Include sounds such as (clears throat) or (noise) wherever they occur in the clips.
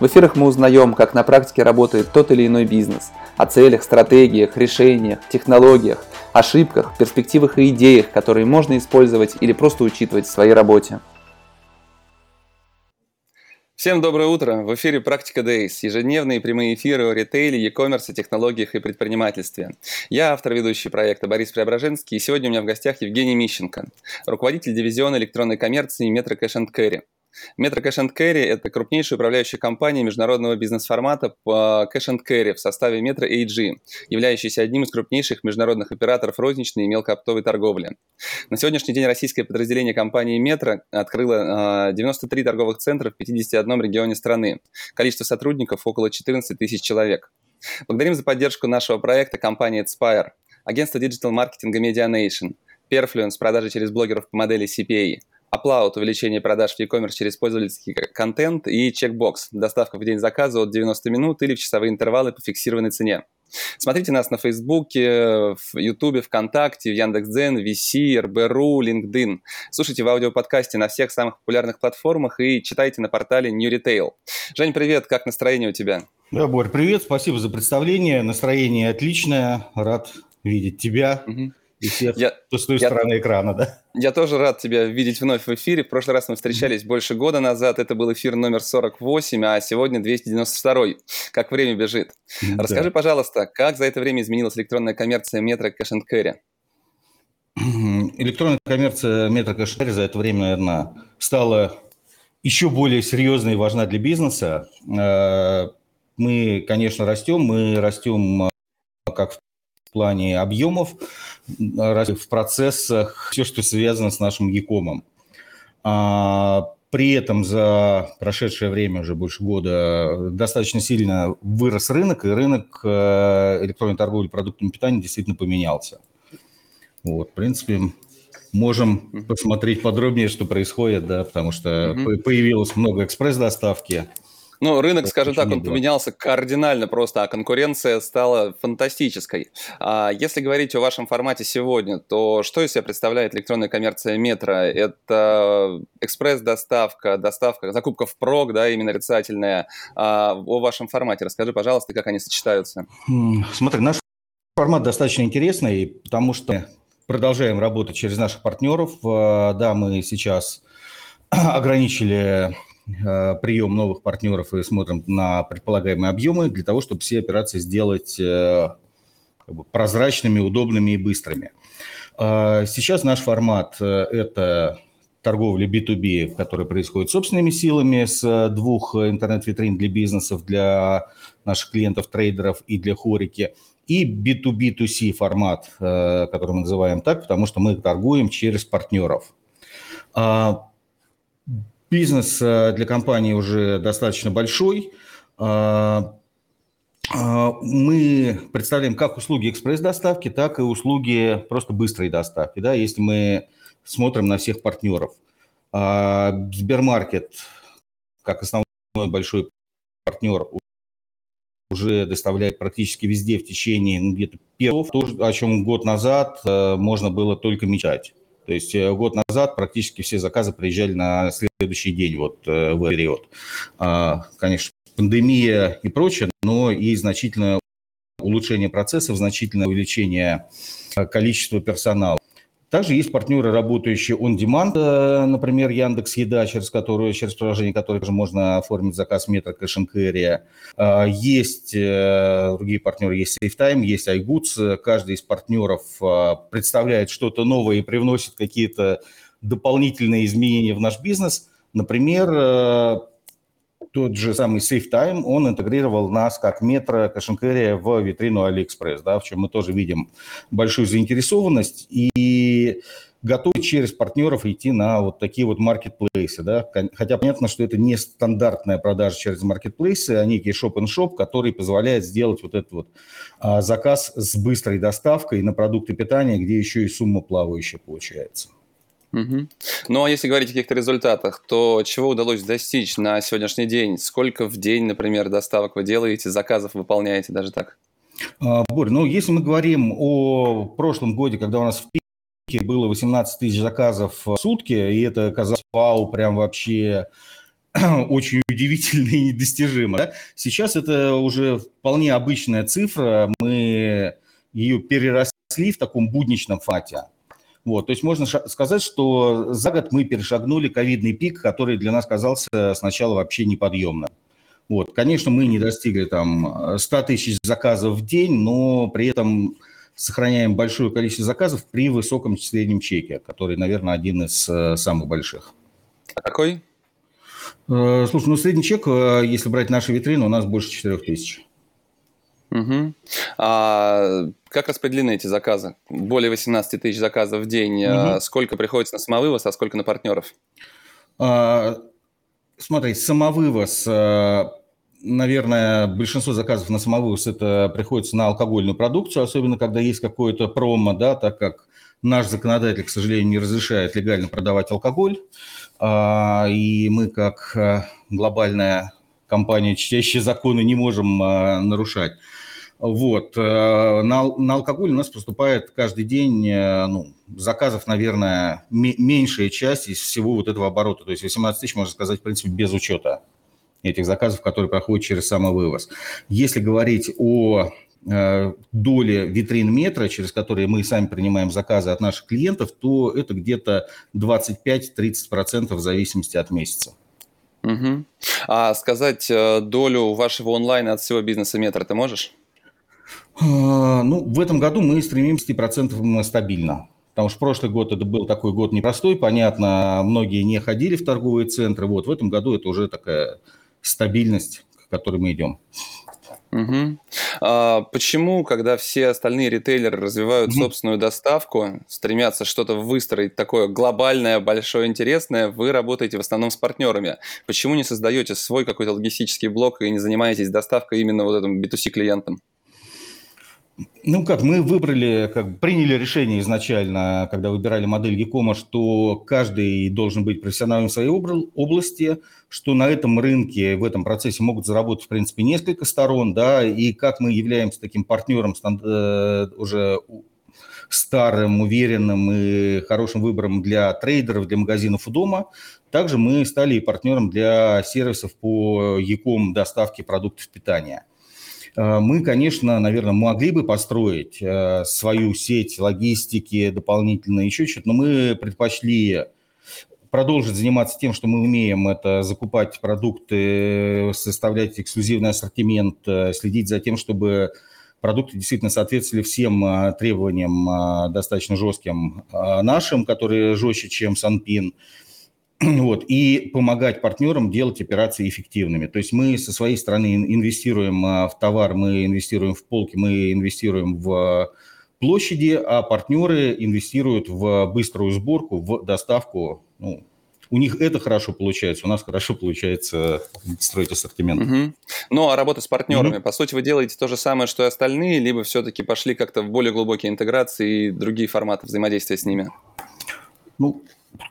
В эфирах мы узнаем, как на практике работает тот или иной бизнес, о целях, стратегиях, решениях, технологиях, ошибках, перспективах и идеях, которые можно использовать или просто учитывать в своей работе. Всем доброе утро! В эфире «Практика Days» – ежедневные прямые эфиры о ритейле, e-commerce, технологиях и предпринимательстве. Я автор ведущий проекта Борис Преображенский, и сегодня у меня в гостях Евгений Мищенко, руководитель дивизиона электронной коммерции Metro Cash Carry. Metro Cash and Carry – это крупнейшая управляющая компания международного бизнес-формата по Cash and Carry в составе Metro AG, являющаяся одним из крупнейших международных операторов розничной и мелкооптовой торговли. На сегодняшний день российское подразделение компании Metro открыло 93 а, торговых центра в 51 регионе страны. Количество сотрудников около 14 тысяч человек. Благодарим за поддержку нашего проекта компании Spire, агентство digital-маркетинга Medianation, Perfluence, продажи через блогеров по модели CPA – Upload – увеличение продаж в e-commerce через пользовательский контент и Checkbox – доставка в день заказа от 90 минут или в часовые интервалы по фиксированной цене. Смотрите нас на Фейсбуке, в Ютубе, ВКонтакте, в Яндекс.Дзен, VC, РБРУ, LinkedIn. Слушайте в аудиоподкасте на всех самых популярных платформах и читайте на портале New Retail. Жень, привет, как настроение у тебя? Да, Борь, привет, спасибо за представление. Настроение отличное, рад видеть тебя. Угу и всех я, с той я, стороны экрана, да? Я тоже рад тебя видеть вновь в эфире. В прошлый раз мы встречались mm-hmm. больше года назад. Это был эфир номер 48, а сегодня 292. Как время бежит. Mm-hmm. Расскажи, пожалуйста, как за это время изменилась электронная коммерция метро Cash and Carry? Электронная коммерция метро Cash Carry за это время, наверное, стала еще более серьезной и важна для бизнеса. Э, мы, конечно, растем. Мы растем э, как в плане объемов, в процессах, все, что связано с нашим Якомом. А, при этом за прошедшее время, уже больше года, достаточно сильно вырос рынок, и рынок э, электронной торговли продуктами питания действительно поменялся. Вот, в принципе, можем посмотреть подробнее, что происходит, да, потому что mm-hmm. появилось много экспресс-доставки, ну, рынок, скажем так, он поменялся кардинально просто, а конкуренция стала фантастической. А если говорить о вашем формате сегодня, то что из себя представляет электронная коммерция метро? Это экспресс-доставка, доставка, закупка в прок, да, именно рицательная. А, о вашем формате расскажи, пожалуйста, как они сочетаются. Смотри, наш формат достаточно интересный, потому что продолжаем работать через наших партнеров. А, да, мы сейчас (clears throat) ограничили прием новых партнеров и смотрим на предполагаемые объемы для того, чтобы все операции сделать э, как бы, прозрачными, удобными и быстрыми. Э, сейчас наш формат – это торговля B2B, которая происходит собственными силами с двух интернет-витрин для бизнесов, для наших клиентов, трейдеров и для хорики, и B2B2C формат, который мы называем так, потому что мы торгуем через партнеров. Бизнес э, для компании уже достаточно большой. А, а, мы представляем как услуги экспресс-доставки, так и услуги просто быстрой доставки. Да, если мы смотрим на всех партнеров. Сбермаркет, как основной большой партнер, уже доставляет практически везде в течение ну, где-то первого, то, о чем год назад э, можно было только мечтать. То есть э, год назад практически все заказы приезжали на следующий день вот э, в период. А, конечно, пандемия и прочее, но и значительное улучшение процессов, значительное увеличение э, количества персонала. Также есть партнеры, работающие on demand, э, например, Яндекс Еда, через которую, через приложение которое тоже можно оформить заказ метро Carry. А, есть э, другие партнеры, есть SafeTime, есть iGoods. Каждый из партнеров э, представляет что-то новое и привносит какие-то дополнительные изменения в наш бизнес. Например, тот же самый SafeTime, он интегрировал нас как метро кэшенкерия в витрину AliExpress, да, в чем мы тоже видим большую заинтересованность. И готовы через партнеров идти на вот такие вот маркетплейсы, да, хотя понятно, что это не стандартная продажа через маркетплейсы, а некий шоп-н-шоп, который позволяет сделать вот этот вот а, заказ с быстрой доставкой на продукты питания, где еще и сумма плавающая получается. Угу. Ну а если говорить о каких-то результатах, то чего удалось достичь на сегодняшний день? Сколько в день, например, доставок вы делаете, заказов выполняете даже так? А, Борь, ну если мы говорим о прошлом годе, когда у нас в было 18 тысяч заказов в сутки, и это казалось, вау, прям вообще (clears throat) очень удивительно и недостижимо. Да? Сейчас это уже вполне обычная цифра, мы ее переросли в таком будничном фате. Вот, то есть можно сказать, что за год мы перешагнули ковидный пик, который для нас казался сначала вообще неподъемным. Вот, конечно, мы не достигли там 100 тысяч заказов в день, но при этом сохраняем большое количество заказов при высоком среднем чеке, который, наверное, один из э, самых больших. А какой? Э, слушай, ну средний чек, э, если брать наши витрины, у нас больше 4 тысяч. Угу. А как распределены эти заказы? Более 18 тысяч заказов в день. Угу. Сколько приходится на самовывоз, а сколько на партнеров? А, смотри, самовывоз наверное, большинство заказов на самовывоз это приходится на алкогольную продукцию, особенно когда есть какое-то промо, да, так как наш законодатель, к сожалению, не разрешает легально продавать алкоголь, а, и мы как а, глобальная компания, чтящая законы, не можем нарушать. Вот. На, на алкоголь у нас поступает каждый день ну, заказов, наверное, меньшая часть из всего вот этого оборота. То есть 18 тысяч, можно сказать, в принципе, без учета этих заказов, которые проходят через самовывоз. Если говорить о э, доле витрин метра, через которые мы сами принимаем заказы от наших клиентов, то это где-то 25-30% в зависимости от месяца. Угу. А сказать э, долю вашего онлайна от всего бизнеса метра ты можешь? А, ну, в этом году мы стремимся 10% стабильно. Потому что прошлый год это был такой год непростой, понятно, многие не ходили в торговые центры. Вот в этом году это уже такая стабильность, к которой мы идем. Угу. А почему, когда все остальные ритейлеры развивают угу. собственную доставку, стремятся что-то выстроить такое глобальное, большое, интересное, вы работаете в основном с партнерами? Почему не создаете свой какой-то логистический блок и не занимаетесь доставкой именно вот этим B2C клиентам? Ну как, мы выбрали, как приняли решение изначально, когда выбирали модель Якома, что каждый должен быть профессионалом в своей области, что на этом рынке, в этом процессе могут заработать, в принципе, несколько сторон, да, и как мы являемся таким партнером э, уже старым, уверенным и хорошим выбором для трейдеров, для магазинов у дома, также мы стали и партнером для сервисов по Яком доставке продуктов питания – мы, конечно, наверное, могли бы построить э, свою сеть логистики дополнительно, еще что-то, но мы предпочли продолжить заниматься тем, что мы умеем, это закупать продукты, составлять эксклюзивный ассортимент, э, следить за тем, чтобы продукты действительно соответствовали всем требованиям достаточно жестким нашим, которые жестче, чем Санпин. (clears throat) Вот, и помогать партнерам делать операции эффективными. То есть мы со своей стороны инвестируем а, в товар, мы инвестируем в полки, мы инвестируем в площади, а партнеры инвестируют в быструю сборку, в доставку. Ну, у них это хорошо получается, у нас хорошо получается строить ассортимент. Угу. Ну, а работа с партнерами, угу. по сути, вы делаете то же самое, что и остальные, либо все-таки пошли как-то в более глубокие интеграции и другие форматы взаимодействия с ними? Ну,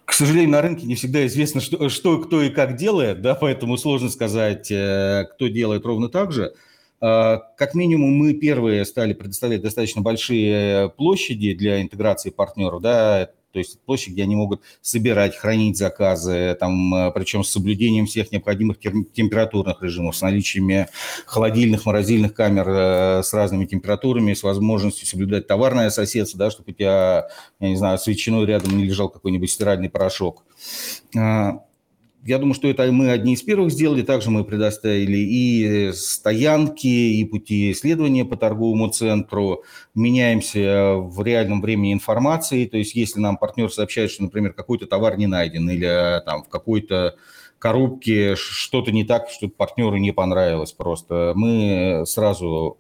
к сожалению, на рынке не всегда известно, что, что кто и как делает, да, поэтому сложно сказать, э, кто делает ровно так же. А, как минимум, мы первые стали предоставлять достаточно большие площади для интеграции партнеров, да, то есть площадь, где они могут собирать, хранить заказы, там, э, причем с соблюдением всех необходимых температурных режимов, с наличиями холодильных, морозильных камер э, с разными температурами, с возможностью соблюдать товарное соседство, да, чтобы у тебя, я не знаю, с ветчиной рядом не лежал какой-нибудь стиральный порошок. Я думаю, что это мы одни из первых сделали. Также мы предоставили и стоянки, и пути исследования по торговому центру. Меняемся в реальном времени информации. То есть если нам партнер сообщает, что, например, какой-то товар не найден или там в какой-то коробке что-то не так, что партнеру не понравилось просто. Мы сразу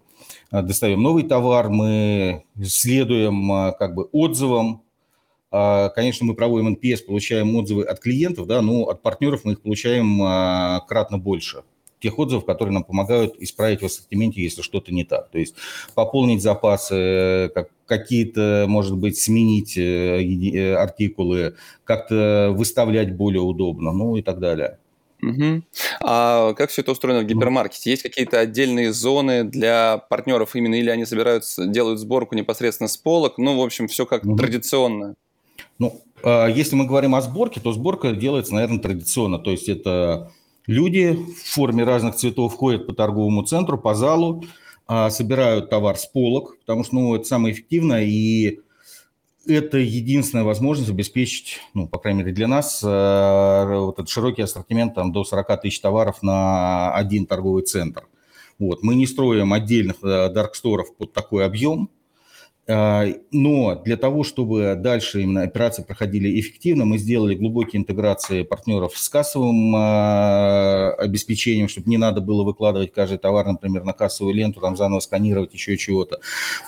достаем новый товар, мы следуем как бы отзывам, Конечно, мы проводим NPS, получаем отзывы от клиентов, да, но от партнеров мы их получаем кратно больше тех отзывов, которые нам помогают исправить в ассортименте, если что-то не так. То есть пополнить запасы, как, какие-то, может быть, сменить э, э, артикулы, как-то выставлять более удобно, ну и так далее. Угу. А как все это устроено в гипермаркете? Есть какие-то отдельные зоны для партнеров именно, или они собираются, делают сборку непосредственно с полок? Ну, в общем, все как угу. традиционно. Ну, а если мы говорим о сборке, то сборка делается, наверное, традиционно. То есть это Люди в форме разных цветов ходят по торговому центру, по залу, а, собирают товар с полок, потому что ну, это самое эффективное, и это единственная возможность обеспечить, ну, по крайней мере, для нас, э, вот этот широкий ассортимент там, до 40 тысяч товаров на один торговый центр. Вот. Мы не строим отдельных э, дарксторов под такой объем, а, но для того, чтобы дальше именно операции проходили эффективно, мы сделали глубокие интеграции партнеров с кассовым а, обеспечением, чтобы не надо было выкладывать каждый товар, например, на кассовую ленту, там заново сканировать еще чего-то.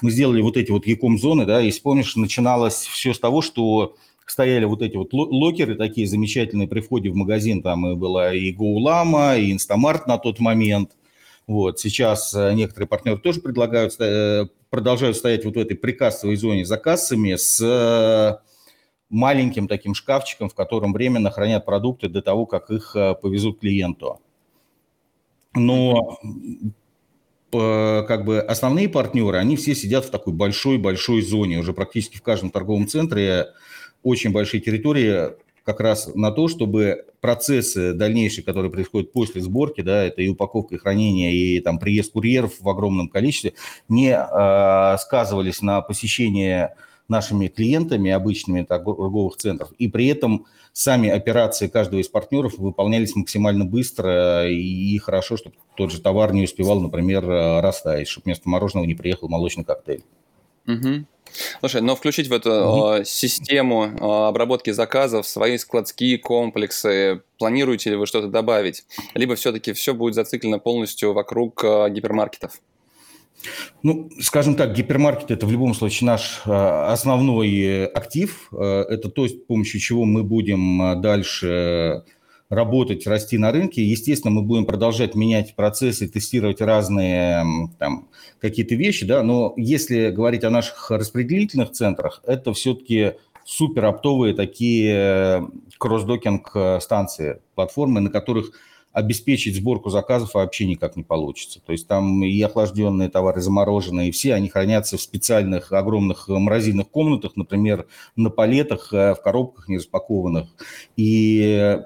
Мы сделали вот эти вот яком зоны, да, если помнишь, начиналось все с того, что стояли вот эти вот локеры такие замечательные при входе в магазин, там и была и GoLama, и Instamart на тот момент – вот. Сейчас э, некоторые партнеры тоже предлагают, э, продолжают стоять вот в этой прикассовой зоне за кассами с э, маленьким таким шкафчиком, в котором временно хранят продукты до того, как их повезут клиенту. Но как бы основные партнеры, они все сидят в такой большой-большой зоне, уже практически в каждом торговом центре очень большие территории, как раз на то, чтобы процессы дальнейшие, которые происходят после сборки, да, это и упаковка, и хранение, и там приезд курьеров в огромном количестве, не э, сказывались на посещении нашими клиентами обычными торговых центров, и при этом сами операции каждого из партнеров выполнялись максимально быстро и хорошо, чтобы тот же товар не успевал, например, растаять, чтобы вместо мороженого не приехал молочный коктейль. Угу. Слушай, но включить в эту mm-hmm. систему э, обработки заказов свои складские комплексы, планируете ли вы что-то добавить? Либо все-таки все будет зациклено полностью вокруг э, гипермаркетов? Ну, скажем так, гипермаркет – это в любом случае наш основной актив. Это то, с помощью чего мы будем дальше работать, расти на рынке. Естественно, мы будем продолжать менять процессы, тестировать разные там, какие-то вещи, да, но если говорить о наших распределительных центрах, это все-таки супер оптовые такие кросс-докинг э, станции, платформы, на которых обеспечить сборку заказов вообще никак не получится. То есть там и охлажденные товары, замороженные, и все они хранятся в специальных огромных морозильных комнатах, например, на палетах, э, в коробках не распакованных. И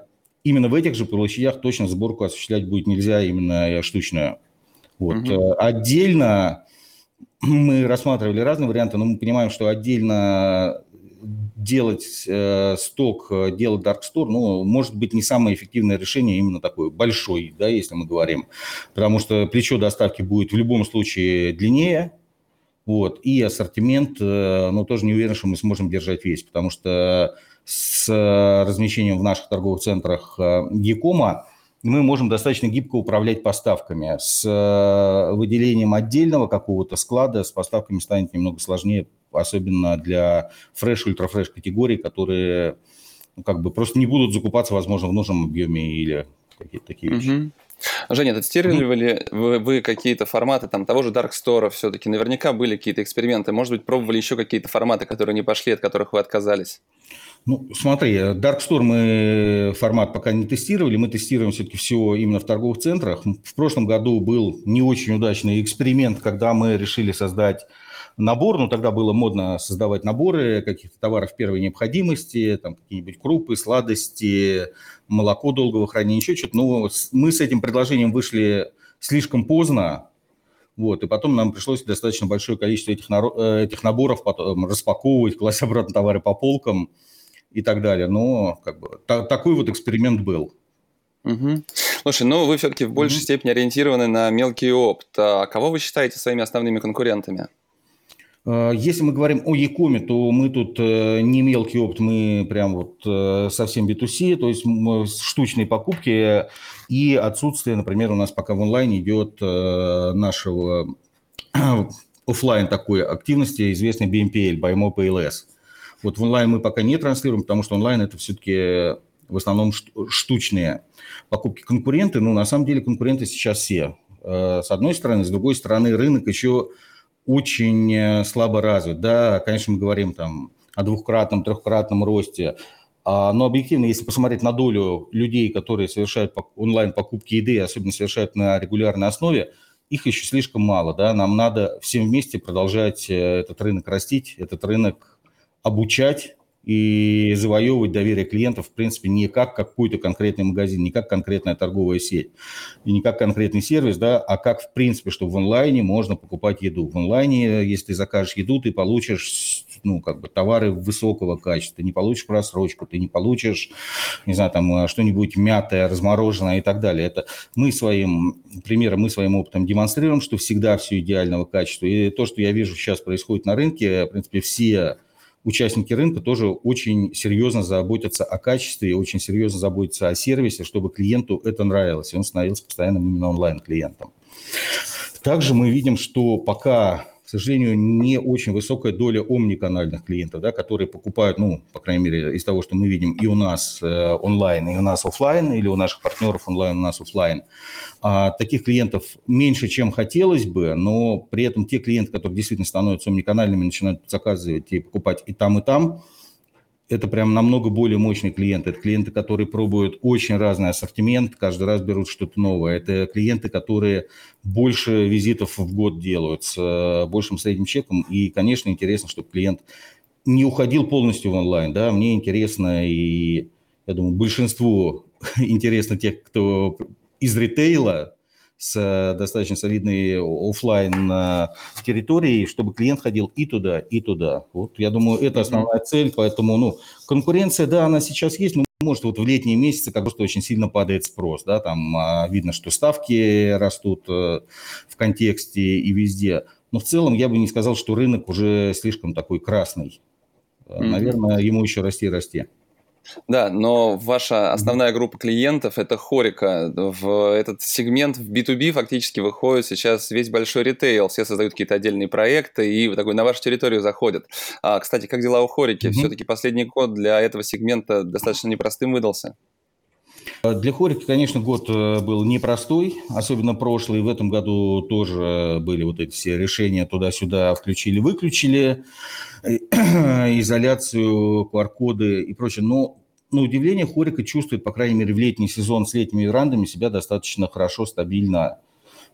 именно в этих же площадях точно сборку осуществлять будет нельзя, именно штучную. Вот. Угу. Отдельно мы рассматривали разные варианты, но мы понимаем, что отдельно делать э, сток, э, делать Dark Store, ну, может быть, не самое эффективное решение именно такое, большой, да, если мы говорим. Потому что плечо доставки будет в любом случае длиннее, вот, и ассортимент, э, ну, тоже не уверен, что мы сможем держать весь, потому что с э, размещением в наших торговых центрах э, Якома мы можем достаточно гибко управлять поставками. С э, выделением отдельного какого-то склада с поставками станет немного сложнее, особенно для фреш, ультрафреш категорий, которые ну, как бы просто не будут закупаться, возможно, в нужном объеме или какие-то такие вещи. Женя, тестировали ли вы, вы какие-то форматы там того же Dark Store все-таки? Наверняка были какие-то эксперименты. Может быть, пробовали еще какие-то форматы, которые не пошли, от которых вы отказались? Ну, смотри, Dark Store мы формат пока не тестировали, мы тестируем все-таки все именно в торговых центрах. В прошлом году был не очень удачный эксперимент, когда мы решили создать набор, ну, тогда было модно создавать наборы каких-то товаров первой необходимости, там какие-нибудь крупы, сладости, молоко долгого хранения, еще что-то. Но мы с этим предложением вышли слишком поздно, вот, и потом нам пришлось достаточно большое количество этих, э, этих наборов потом распаковывать, класть обратно товары по полкам – и так далее. Но как бы, та, такой вот эксперимент был. Угу. Слушай, ну вы все-таки в большей угу. степени ориентированы на мелкий опт. А кого вы считаете своими основными конкурентами? Э, если мы говорим о Якоме, то мы тут э, не мелкий опыт, мы прям вот э, совсем B2C, то есть штучные покупки и отсутствие, например, у нас пока в онлайне идет нашего (clears throat) офлайн такой активности, известной BMPL, Buy Pay Less. Вот в онлайн мы пока не транслируем, потому что онлайн это все-таки в основном штучные покупки конкуренты. Ну, на самом деле конкуренты сейчас все. С одной стороны, с другой стороны, рынок еще очень э, слабо развит. Да, конечно, мы говорим там о двухкратном, трехкратном росте, а, но объективно, если посмотреть на долю людей, которые совершают онлайн-покупки еды, особенно совершают на регулярной основе, их еще слишком мало. Да? Нам надо всем вместе продолжать э, этот рынок растить, этот рынок обучать, и завоевывать доверие клиентов, в принципе, не как какой-то конкретный магазин, не как конкретная торговая сеть, и не как конкретный сервис, да, а как, в принципе, что в онлайне можно покупать еду. В онлайне, если ты закажешь еду, ты получишь ну, как бы товары высокого качества, ты не получишь просрочку, ты не получишь, не знаю, там что-нибудь мятое, размороженное и так далее. Это мы своим примером, мы своим опытом демонстрируем, что всегда все идеального качества. И то, что я вижу сейчас происходит на рынке, в принципе, все участники рынка тоже очень серьезно заботятся о качестве, очень серьезно заботятся о сервисе, чтобы клиенту это нравилось, и он становился постоянным именно онлайн-клиентом. Также мы видим, что пока к сожалению, не очень высокая доля омниканальных клиентов, да, которые покупают, ну, по крайней мере, из того, что мы видим и у нас э, онлайн, и у нас офлайн, или у наших партнеров онлайн, у нас офлайн. А, таких клиентов меньше, чем хотелось бы, но при этом те клиенты, которые действительно становятся омниканальными, начинают заказывать и покупать и там, и там – это прям намного более мощные клиенты. Это клиенты, которые пробуют очень разный ассортимент, каждый раз берут что-то новое. Это клиенты, которые больше визитов в год делают с э, большим средним чеком. И, конечно, интересно, чтобы клиент не уходил полностью в онлайн. Да? Мне интересно, и я думаю, большинству (laughs) интересно тех, кто из ритейла, с э, достаточно солидной офлайн э, территорией, чтобы клиент ходил и туда, и туда. Вот я думаю, это основная цель, поэтому, ну, конкуренция, да, она сейчас есть, но может, вот в летние месяцы как просто очень сильно падает спрос, да, там а, видно, что ставки растут э, в контексте и везде. Но в целом я бы не сказал, что рынок уже слишком такой красный. Наверное, ему еще расти и расти. Да, но ваша основная группа клиентов – это хорика. В этот сегмент в B2B фактически выходит сейчас весь большой ритейл. Все создают какие-то отдельные проекты и такой на вашу территорию заходят. А, кстати, как дела у хорики? Mm-hmm. Все-таки последний год для этого сегмента достаточно непростым выдался. Для Хорики, конечно, год э, был непростой, особенно прошлый. В этом году тоже были вот эти все решения туда-сюда включили-выключили, э, (clears throat) изоляцию, QR-коды и прочее. Но на удивление Хорика чувствует, по крайней мере, в летний сезон с летними рандами себя достаточно хорошо, стабильно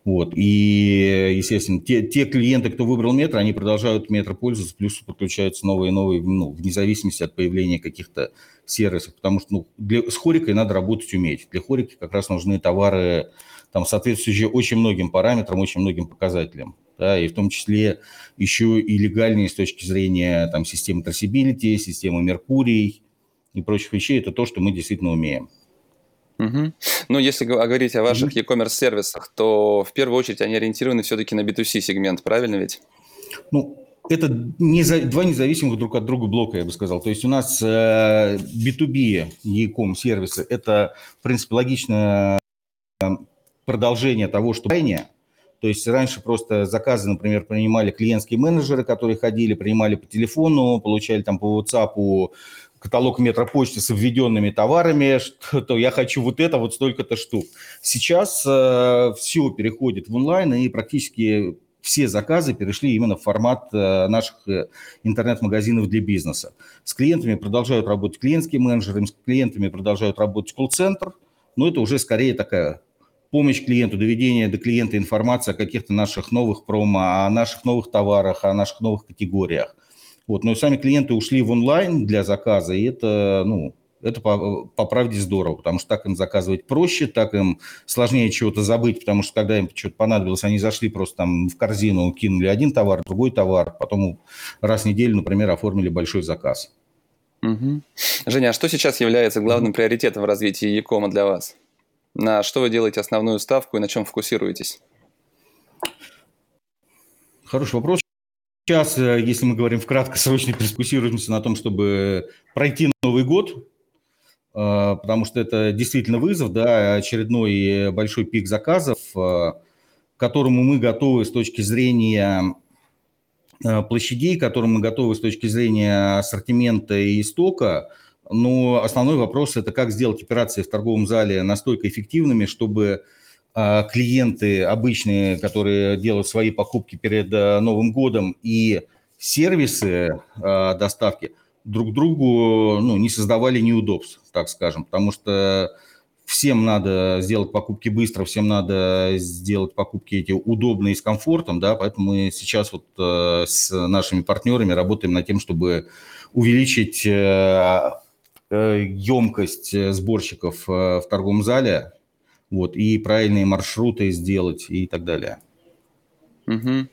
вот. И, естественно, те, те клиенты, кто выбрал метро, они продолжают метро пользоваться, плюс подключаются новые и новые, ну, вне зависимости от появления каких-то сервисов. Потому что ну, для, с хорикой надо работать уметь. Для хорики как раз нужны товары, там, соответствующие очень многим параметрам, очень многим показателям. Да, и в том числе еще и легальные с точки зрения там, системы traceability, системы Меркурий и прочих вещей. Это то, что мы действительно умеем. Угу. Ну, если говорить о ваших угу. e-commerce сервисах, то в первую очередь они ориентированы все-таки на B2C сегмент, правильно ведь? Ну, это не за, два независимых друг от друга блока, я бы сказал. То есть у нас э, B2B e-com сервисы – это, в принципе, логичное э, продолжение того, что ранее. То есть раньше просто заказы, например, принимали клиентские менеджеры, которые ходили, принимали по телефону, получали там по WhatsApp каталог метропочты с введенными товарами, что я хочу вот это, вот столько-то штук. Сейчас э, все переходит в онлайн, и практически все заказы перешли именно в формат э, наших э, интернет-магазинов для бизнеса. С клиентами продолжают работать клиентские менеджеры, с клиентами продолжают работать колл-центр, но это уже скорее такая помощь клиенту, доведение до клиента информации о каких-то наших новых промо, о наших новых товарах, о наших новых категориях. Вот, но сами клиенты ушли в онлайн для заказа, и это, ну, это по, по правде здорово, потому что так им заказывать проще, так им сложнее чего-то забыть, потому что когда им что-то понадобилось, они зашли просто там в корзину, кинули один товар, другой товар, потом раз в неделю, например, оформили большой заказ. Угу. Женя, а что сейчас является главным приоритетом в развитии Якома для вас? На что вы делаете основную ставку и на чем фокусируетесь? Хороший вопрос. Сейчас, если мы говорим в краткосрочной перспективируемся на том, чтобы пройти Новый год, потому что это действительно вызов, да, очередной большой пик заказов, к которому мы готовы с точки зрения площадей, к которому мы готовы с точки зрения ассортимента и стока – но основной вопрос – это как сделать операции в торговом зале настолько эффективными, чтобы клиенты обычные, которые делают свои покупки перед а, Новым годом, и сервисы а, доставки друг другу ну, не создавали неудобств, так скажем, потому что всем надо сделать покупки быстро, всем надо сделать покупки эти удобно и с комфортом, да, поэтому мы сейчас вот с нашими партнерами работаем над тем, чтобы увеличить емкость э, сборщиков э, в торговом зале, вот, и правильные маршруты сделать и так далее. Угу.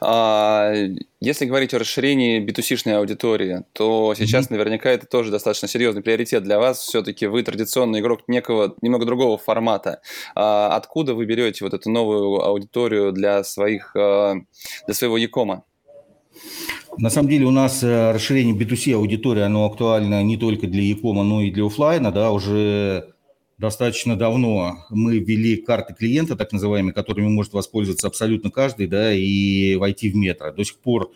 А, если говорить о расширении B2C-шной аудитории, то сейчас угу. наверняка это тоже достаточно серьезный приоритет для вас. Все-таки вы традиционный игрок некого, немного другого формата. А откуда вы берете вот эту новую аудиторию для, своих, э, для своего Якома? На самом деле у нас э, расширение B2C аудитории, оно актуально не только для Якома, но и для офлайна, да, уже достаточно давно мы ввели карты клиента, так называемые, которыми может воспользоваться абсолютно каждый, да, и войти в метро. До сих пор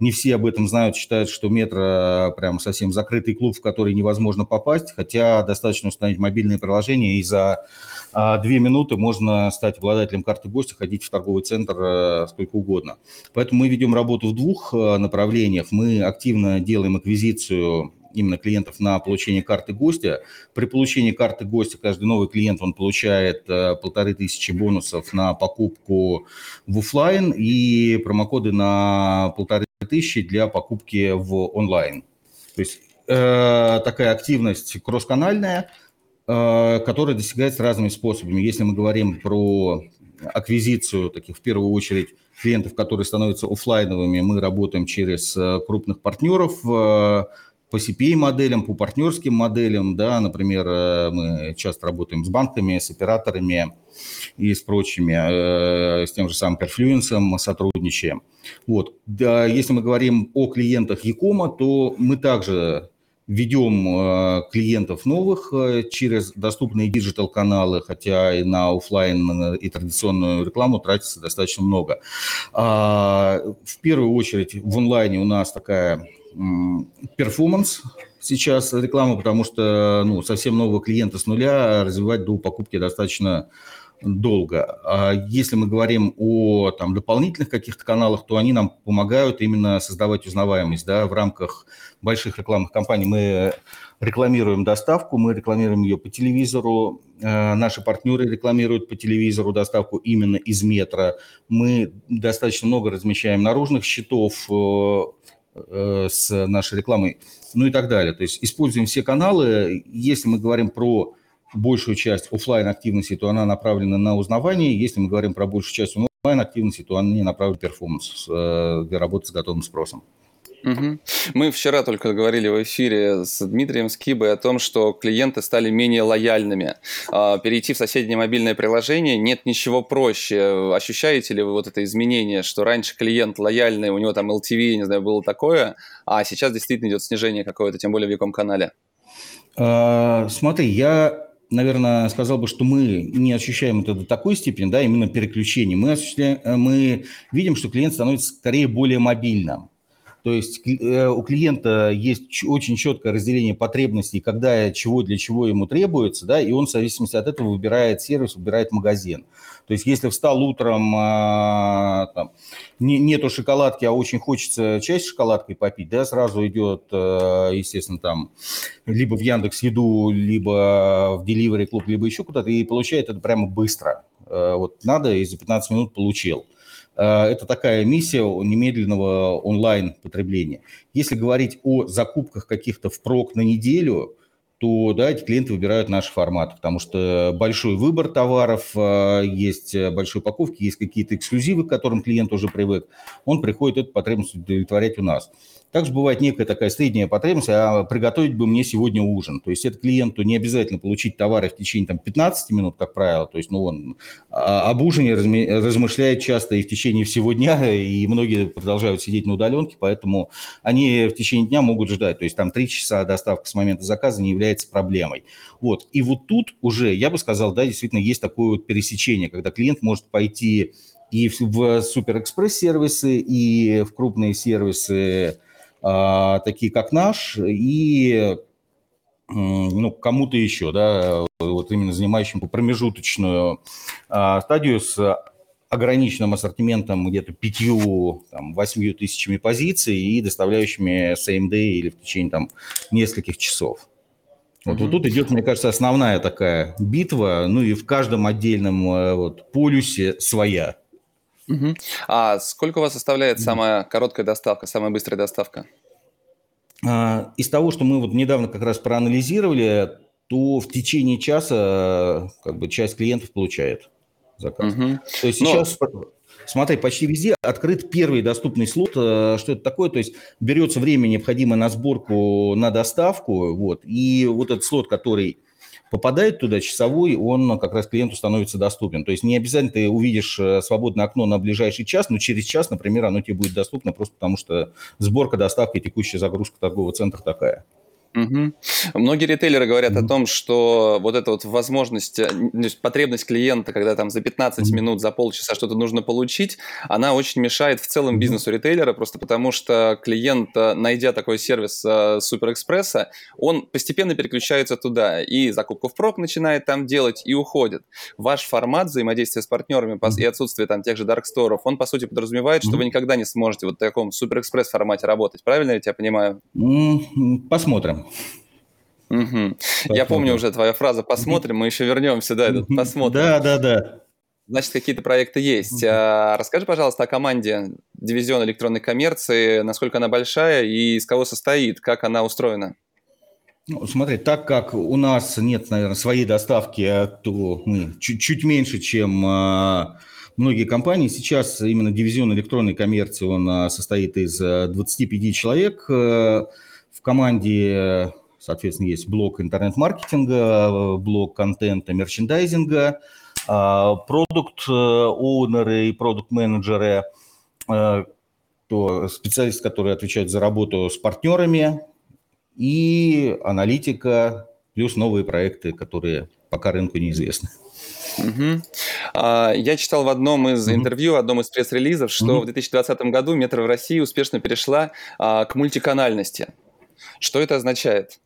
не все об этом знают, считают, что метро прям совсем закрытый клуб, в который невозможно попасть, хотя достаточно установить мобильное приложение и за а две минуты можно стать обладателем карты гостя, ходить в торговый центр э, сколько угодно. Поэтому мы ведем работу в двух э, направлениях. Мы активно делаем аквизицию именно клиентов на получение карты гостя. При получении карты гостя каждый новый клиент он получает э, полторы тысячи бонусов на покупку в офлайн и промокоды на полторы тысячи для покупки в онлайн. То есть э, такая активность кросс-канальная, Э, которая достигается разными способами. Если мы говорим про аквизицию таких, в первую очередь, клиентов, которые становятся офлайновыми, мы работаем через крупных партнеров, по CPA-моделям, по партнерским моделям, да, например, мы часто работаем с банками, с операторами и с прочими, с тем же самым Perfluence сотрудничаем. Вот. Да, если мы говорим о клиентах e-com а, то мы также ведем э, клиентов новых э, через доступные digital-каналы, хотя и на офлайн и традиционную рекламу тратится достаточно много. А, в первую очередь в онлайне у нас такая перформанс сейчас реклама, потому что ну, совсем нового клиента с нуля развивать до покупки достаточно долго. А если мы говорим о там, дополнительных каких-то каналах, то они нам помогают именно создавать узнаваемость. Да, в рамках больших рекламных кампаний мы рекламируем доставку, мы рекламируем ее по телевизору, э, наши партнеры рекламируют по телевизору доставку именно из метро. Мы достаточно много размещаем наружных счетов э, с нашей рекламой, ну и так далее. То есть используем все каналы. Если мы говорим про большую часть офлайн активности, то она направлена на узнавание. Если мы говорим про большую часть онлайн активности, то они направлены в перформанс для работы с готовым спросом. Угу. Мы вчера только говорили в эфире с Дмитрием Скибой о том, что клиенты стали менее лояльными. А, перейти в соседнее мобильное приложение нет ничего проще. Ощущаете ли вы вот это изменение, что раньше клиент лояльный, у него там LTV, не знаю, было такое, а сейчас действительно идет снижение какое-то, тем более в яком канале? А, смотри, я наверное, сказал бы, что мы не ощущаем это до такой степени, да, именно переключение. Мы, мы видим, что клиент становится скорее более мобильным. То есть э, у клиента есть очень четкое разделение потребностей, когда чего для чего ему требуется, да, и он в зависимости от этого выбирает сервис, выбирает магазин. То есть если встал утром, а, там, не, нету шоколадки, а очень хочется чай шоколадкой попить, да, сразу идет, э, естественно, там либо в Яндекс Еду, либо в Delivery Club, либо еще куда-то, и получает это прямо быстро. Э, вот надо, и за 15 минут получил. Э, это такая миссия немедленного онлайн-потребления. Если говорить о закупках каких-то впрок на неделю, то да, эти клиенты выбирают наш формат, потому что большой выбор товаров, э, есть большие упаковки, есть какие-то эксклюзивы, к которым клиент уже привык, он приходит эту потребность удовлетворять у нас. Также бывает некая такая средняя потребность, а приготовить бы мне сегодня ужин. То есть это клиенту не обязательно получить товары в течение там, 15 минут, как правило. То есть ну, он а, об ужине размышляет часто и в течение всего дня, и многие продолжают сидеть на удаленке, поэтому они в течение дня могут ждать. То есть там 3 часа доставка с момента заказа не является проблемой. Вот. И вот тут уже, я бы сказал, да, действительно есть такое вот пересечение, когда клиент может пойти и в суперэкспресс-сервисы, и в крупные сервисы, такие как наш, и ну, кому-то еще, да, вот именно занимающим промежуточную а, стадию с ограниченным ассортиментом где-то пятью, там, восьмью тысячами позиций и доставляющими same day или в течение там нескольких часов. Вот, mm-hmm. вот тут идет, мне кажется, основная такая битва, ну и в каждом отдельном э, вот, полюсе своя. Угу. А сколько у вас составляет самая короткая доставка, самая быстрая доставка? А, из того, что мы вот недавно как раз проанализировали, то в течение часа как бы часть клиентов получает заказ. Угу. То есть сейчас, Но... смотри, почти везде открыт первый доступный слот. Э, что это такое? То есть берется время, необходимое на сборку, на доставку, вот, и вот этот слот, который попадает туда часовой, он как раз клиенту становится доступен. То есть не обязательно ты увидишь э, свободное окно на ближайший час, но через час, например, оно тебе будет доступно просто потому, что сборка, доставка и текущая загрузка торгового центра такая. Угу. Многие ритейлеры говорят о том, что вот эта вот возможность, э, потребность клиента, когда там за 15 mm-hmm. минут, за полчаса что-то нужно получить, она очень мешает в целом бизнесу ритейлера, просто потому что клиент, э, найдя такой сервис э, Суперэкспресса, он постепенно переключается туда и закупку в прок начинает там делать и уходит. Ваш формат взаимодействия с партнерами и отсутствие там тех же дарксторов, он по сути подразумевает, что вы никогда не сможете вот в таком Суперэкспресс формате работать. Правильно я тебя понимаю? Mm-hmm. Угу. Я помню уже твоя фраза «посмотрим», мы еще вернемся, да, этот «посмотрим». Да, да, да. Значит, какие-то проекты есть. А, расскажи, пожалуйста, о команде дивизиона электронной коммерции, насколько она большая и из кого состоит, как она устроена? Ну, смотри, так как у нас нет, наверное, своей доставки, а то мы чуть, чуть меньше, чем э, многие компании. Сейчас именно дивизион электронной коммерции, он э, состоит из 25 человек. Э, в команде Соответственно, есть блок интернет-маркетинга, блок контента, мерчендайзинга, а, продукт-оунеры и продукт-менеджеры, а, то специалисты, которые отвечают за работу с партнерами, и аналитика, плюс новые проекты, которые пока рынку неизвестны. Угу. Я читал в одном из угу. интервью, одном из пресс-релизов, что угу. в 2020 году метро в России успешно перешла к мультиканальности. Что это означает?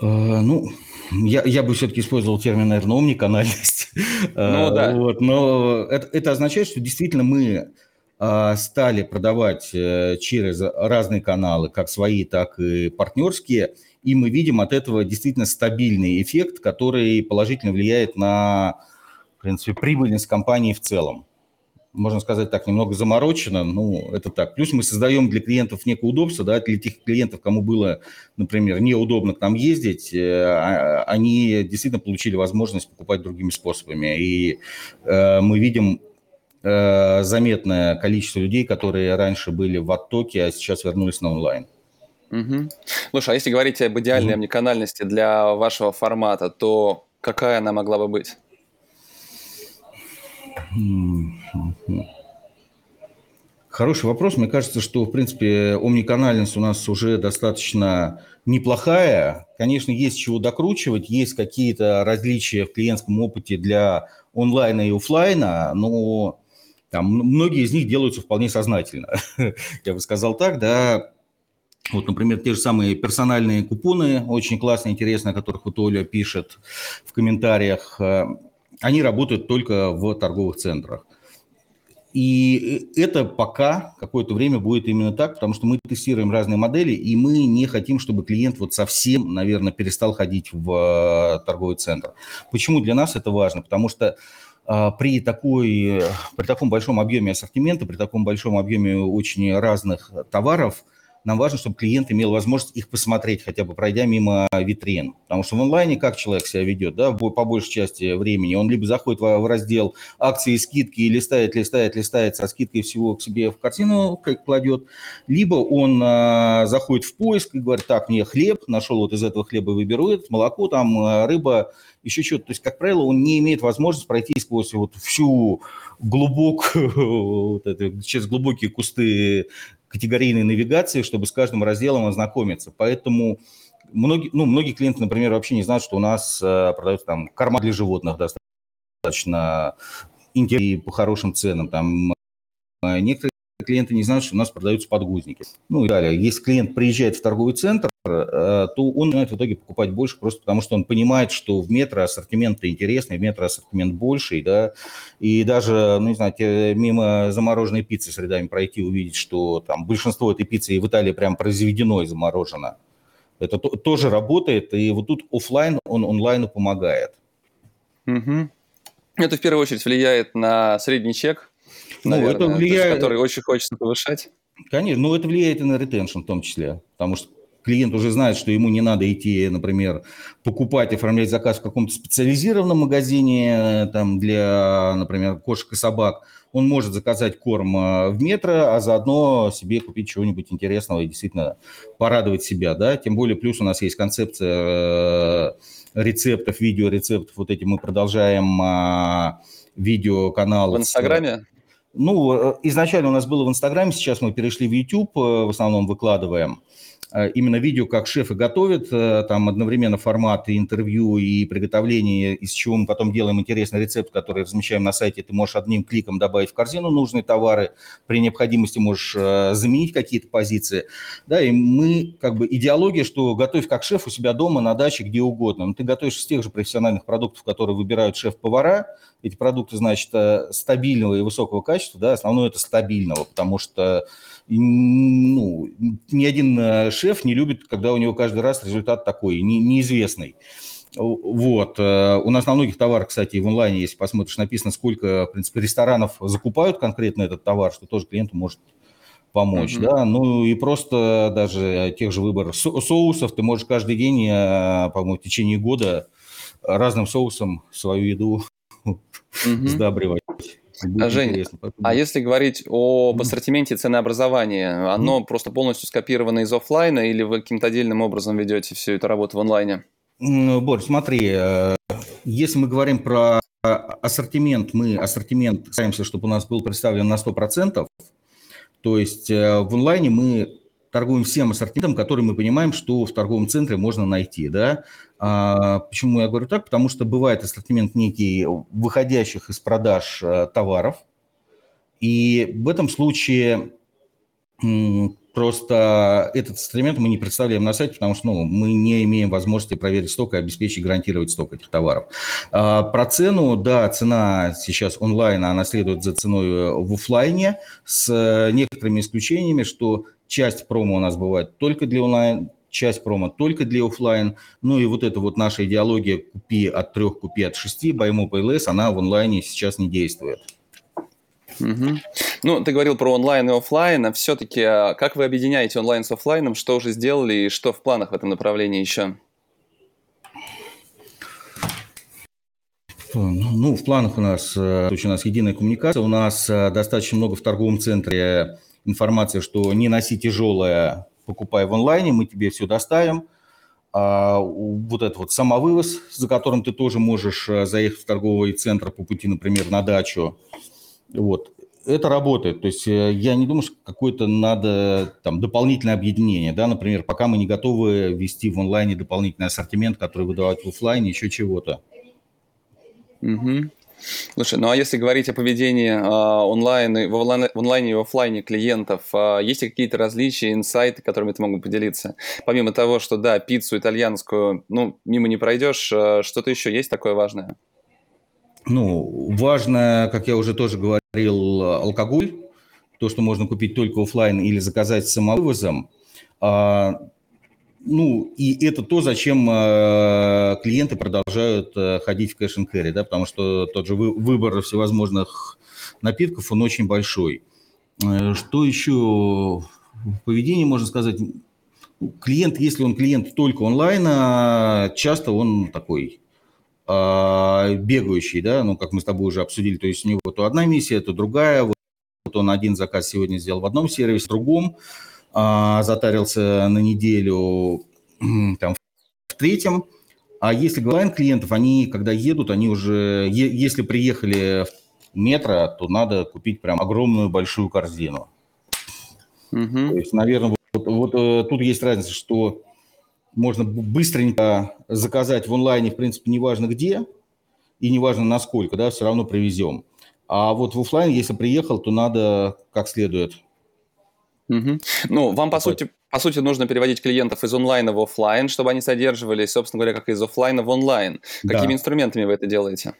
Э, ну, я, я бы все-таки использовал термин, наверное, омниканальность. (laughs) Ну, да. Вот, но это, это означает, что действительно мы э, стали продавать э, через разные каналы, как свои, так и партнерские, и мы видим от этого действительно стабильный эффект, который положительно влияет на, в принципе, прибыльность компании в целом можно сказать так, немного заморочено, ну, это так. Плюс мы создаем для клиентов некое удобство, да, для тех клиентов, кому было, например, неудобно к нам ездить, э, а, они действительно получили возможность покупать другими способами. И э, мы видим э, заметное количество людей, которые раньше были в оттоке, а сейчас вернулись на онлайн. Угу. Слушай, а если говорить об идеальной угу. омниканальности для вашего формата, то какая она могла бы быть? Хороший вопрос. Мне кажется, что, в принципе, омниканальность у нас уже достаточно неплохая. Конечно, есть чего докручивать, есть какие-то различия в клиентском опыте для онлайна и офлайна, но там, многие из них делаются вполне сознательно. (laughs) Я бы сказал так, да. Вот, например, те же самые персональные купоны, очень классные, интересные, о которых вот Оля пишет в комментариях они работают только в торговых центрах. И это пока какое-то время будет именно так, потому что мы тестируем разные модели, и мы не хотим, чтобы клиент вот совсем, наверное, перестал ходить в э, торговый центр. Почему для нас это важно? Потому что а, при, такой, при таком большом объеме ассортимента, при таком большом объеме очень разных товаров – нам важно, чтобы клиент имел возможность их посмотреть, хотя бы пройдя мимо витрин. Потому что в онлайне как человек себя ведет, да, по большей части времени, он либо заходит в раздел акции и скидки и листает, листает, листает со скидкой всего к себе в картину кладет, либо он а, заходит в поиск и говорит, так, мне хлеб, нашел вот из этого хлеба выберу это, молоко, там, а, рыба, еще что-то. То есть, как правило, он не имеет возможности пройти сквозь вот всю (laughs) это, через глубокие кусты категорийной навигации, чтобы с каждым разделом ознакомиться. Поэтому многие, ну, многие клиенты, например, вообще не знают, что у нас э, там корма для животных достаточно интересные по хорошим ценам. Там э, некоторые клиенты не знают, что у нас продаются подгузники. Ну и далее. Если клиент приезжает в торговый центр, э, то он начинает в итоге покупать больше, просто потому что он понимает, что в метро ассортимент интересный, в метро ассортимент больший, да, и даже, ну не знаю, мимо замороженной пиццы с рядами пройти, увидеть, что там большинство этой пиццы в Италии прям произведено и заморожено. Это то, тоже работает, и вот тут офлайн он онлайну помогает. Угу. Это в первую очередь влияет на средний чек, ну, наверное, это влияет... который очень хочется повышать. Конечно, но это влияет и на ретеншн в том числе, потому что клиент уже знает, что ему не надо идти, например, покупать, оформлять заказ в каком-то специализированном магазине там, для, например, кошек и собак. Он может заказать корм э, в метро, а заодно себе купить чего-нибудь интересного и действительно порадовать себя. Да? Тем более, плюс у нас есть концепция э, рецептов, видеорецептов. Вот эти мы продолжаем а, видеоканал. В Инстаграме? Ну, э, изначально у нас было в Инстаграме, сейчас мы перешли в YouTube, э, в основном выкладываем. Э, именно видео, как шефы готовят, там одновременно формат и интервью, и приготовление, из чего мы потом делаем интересный рецепт, который размещаем на сайте. Ты можешь одним кликом добавить в корзину нужные товары, при необходимости можешь заменить какие-то позиции. Да, и мы, как бы, идеология, что готовь как шеф у себя дома, на даче, где угодно. Но ты готовишь из тех же профессиональных продуктов, которые выбирают шеф-повара, эти продукты, значит, э, стабильного и высокого качества, да, основное это стабильного, потому что ну, ни один э, шеф не любит, когда у него каждый раз результат такой, не, неизвестный. Вот. Э, у нас на многих товарах, кстати, в онлайне, если посмотришь, написано, сколько, в принципе, ресторанов закупают конкретно этот товар, что тоже клиенту может помочь, mm-hmm. да, ну и просто даже тех же выборов соусов ты можешь каждый день, по-моему, в течение года разным соусом свою еду сдабривать. А, Жень, а если говорить об ассортименте ценообразования, оно просто полностью скопировано из офлайна или вы каким-то отдельным образом ведете всю эту работу в онлайне? Борь, смотри, э, если мы говорим про ассортимент, мы ассортимент стараемся, чтобы у нас был представлен на 100%, то есть э, в онлайне мы торгуем всем ассортиментом, который мы понимаем, что в торговом центре можно найти. Да? А, почему я говорю так? Потому что бывает ассортимент некий выходящих из продаж а, товаров, и в этом случае просто этот ассортимент мы не представляем на сайте, потому что ну, мы не имеем возможности проверить сток и обеспечить, гарантировать сток этих товаров. А, про цену, да, цена сейчас онлайн, она следует за ценой в офлайне с некоторыми исключениями, что часть промо у нас бывает только для онлайн, часть промо только для офлайн. Ну и вот эта вот наша идеология «купи от трех, купи от шести», buy more, pay less, она в онлайне сейчас не действует. Угу. Ну, ты говорил про онлайн и офлайн, а все-таки а как вы объединяете онлайн с офлайном, что уже сделали и что в планах в этом направлении еще? Ну, в планах у нас, э, у нас единая коммуникация, у нас э, достаточно много в торговом центре информации, что не носи тяжелое, покупай в онлайне, мы тебе все доставим. А вот это вот самовывоз, за которым ты тоже можешь э, заехать в торговый центр по пути, например, на дачу. Вот. Это работает. То есть э, я не думаю, что какое-то надо там дополнительное объединение. Да? Например, пока мы не готовы ввести в онлайне дополнительный ассортимент, который выдавать в офлайне, еще чего-то. Угу. Слушай, ну а если говорить о поведении э, онлайн, в, онлайн, в онлайне и офлайне клиентов, э, есть ли какие-то различия, инсайты, которыми ты могу поделиться? Помимо того, что да, пиццу итальянскую, ну, мимо не пройдешь, э, что-то еще есть такое важное? Ну, важно, как я уже тоже говорил, алкоголь, то, что можно купить только офлайн или заказать самовывозом. А, ну, и это то, зачем э, клиенты продолжают э, ходить в кэш carry, да, потому что тот же выбор всевозможных напитков, он очень большой. Э, что еще поведение, можно сказать, клиент, если он клиент только онлайна, часто он такой бегающий, да, ну, как мы с тобой уже обсудили, то есть у него то одна миссия, то другая, вот он один заказ сегодня сделал в одном сервисе, в другом, э, затарился на неделю там, в третьем, а если онлайн клиентов, они, когда едут, они уже, если приехали в метро, то надо купить прям огромную большую корзину. Угу. То есть, наверное, вот, вот э, тут есть разница, что можно быстренько заказать в онлайне, в принципе, неважно где и неважно насколько, да, все равно привезем. А вот в офлайн, если приехал, то надо как следует. Угу. Ну, вам, по сути, по сути, нужно переводить клиентов из онлайна в офлайн, чтобы они содерживались, собственно говоря, как из офлайна в онлайн. Какими да. инструментами вы это делаете?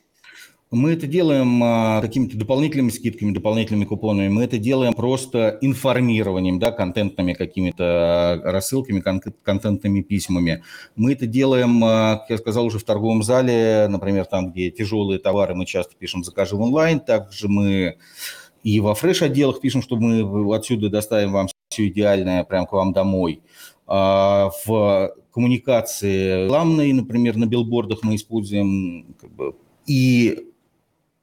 Мы это делаем а, какими-то дополнительными скидками, дополнительными купонами. Мы это делаем просто информированием, да, контентными какими-то рассылками, кон- контентными письмами. Мы это делаем, а, как я сказал, уже в торговом зале, например, там, где тяжелые товары, мы часто пишем «закажи в онлайн». Также мы и во фреш-отделах пишем, что мы отсюда доставим вам все идеальное прямо к вам домой. А в коммуникации рекламной, например, на билбордах мы используем как бы, и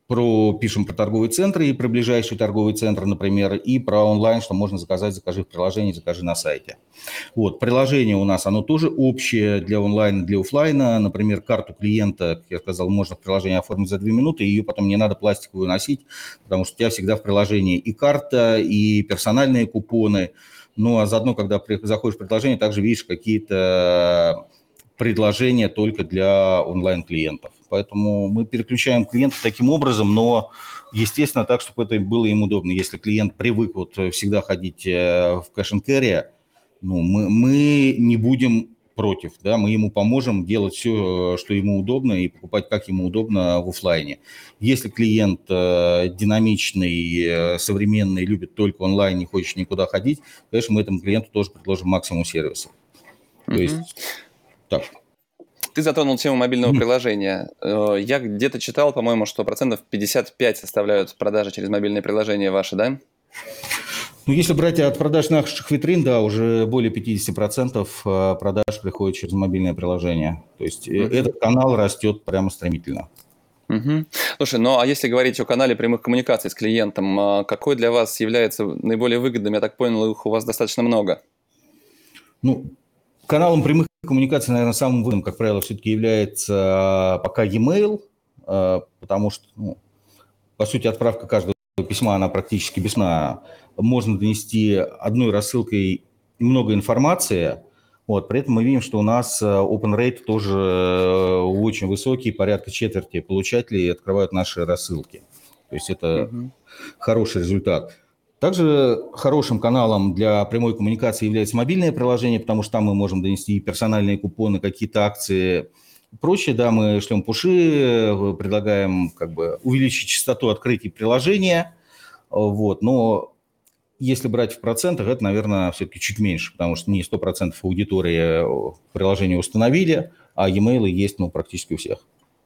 про, пишем про торговые центры и про ближайший торговый центр, например, и про онлайн, что можно заказать, закажи в приложении, закажи на сайте. Вот, приложение у нас, оно тоже общее для онлайна, для офлайна. Например, карту клиента, как я сказал, можно в приложении оформить за 2 минуты, ее потом не надо пластиковую носить, потому что у тебя всегда в приложении и карта, и персональные купоны. Ну, а заодно, когда заходишь в приложение, также видишь какие-то предложения только для онлайн-клиентов. Поэтому мы переключаем клиентов таким образом, но, естественно, так, чтобы это было им удобно. Если клиент привык вот всегда ходить э, в кэш carry, ну, мы, мы не будем против, да, мы ему поможем делать все, что ему удобно и покупать, как ему удобно в офлайне. Если клиент э, динамичный, э, современный, любит только онлайн, не хочет никуда ходить, конечно, мы этому клиенту тоже предложим максимум сервисов. То mm-hmm. есть так. Ты затронул тему мобильного mm. приложения. Э, я где-то читал, по-моему, что процентов 55 составляют продажи через мобильное приложение ваши, да? Ну, если брать от продаж наших витрин, да, уже более 50% э, продаж приходит через мобильное приложение. То есть mm-hmm. этот канал растет прямо стремительно. Угу. Слушай, ну а если говорить о канале прямых коммуникаций с клиентом, какой для вас является наиболее выгодным? Я так понял, их у вас достаточно много. Ну, каналом прямых коммуникаций, наверное, самым выгодным, как правило, все-таки является пока e-mail, потому что, ну, по сути, отправка каждого письма, она практически бесна. Можно донести одной рассылкой много информации, вот, при этом мы видим, что у нас open rate тоже очень высокий, порядка четверти получателей открывают наши рассылки. То есть это угу. хороший результат. Также хорошим каналом для прямой коммуникации является мобильное приложение, потому что там мы можем донести персональные купоны, какие-то акции, прочее. Да, мы шлем пуши, предлагаем как бы увеличить частоту открытия приложения. Вот, но если брать в процентах, это, наверное, все-таки чуть меньше, потому что не 100% аудитории приложения установили, а e-mail есть ну, практически у всех.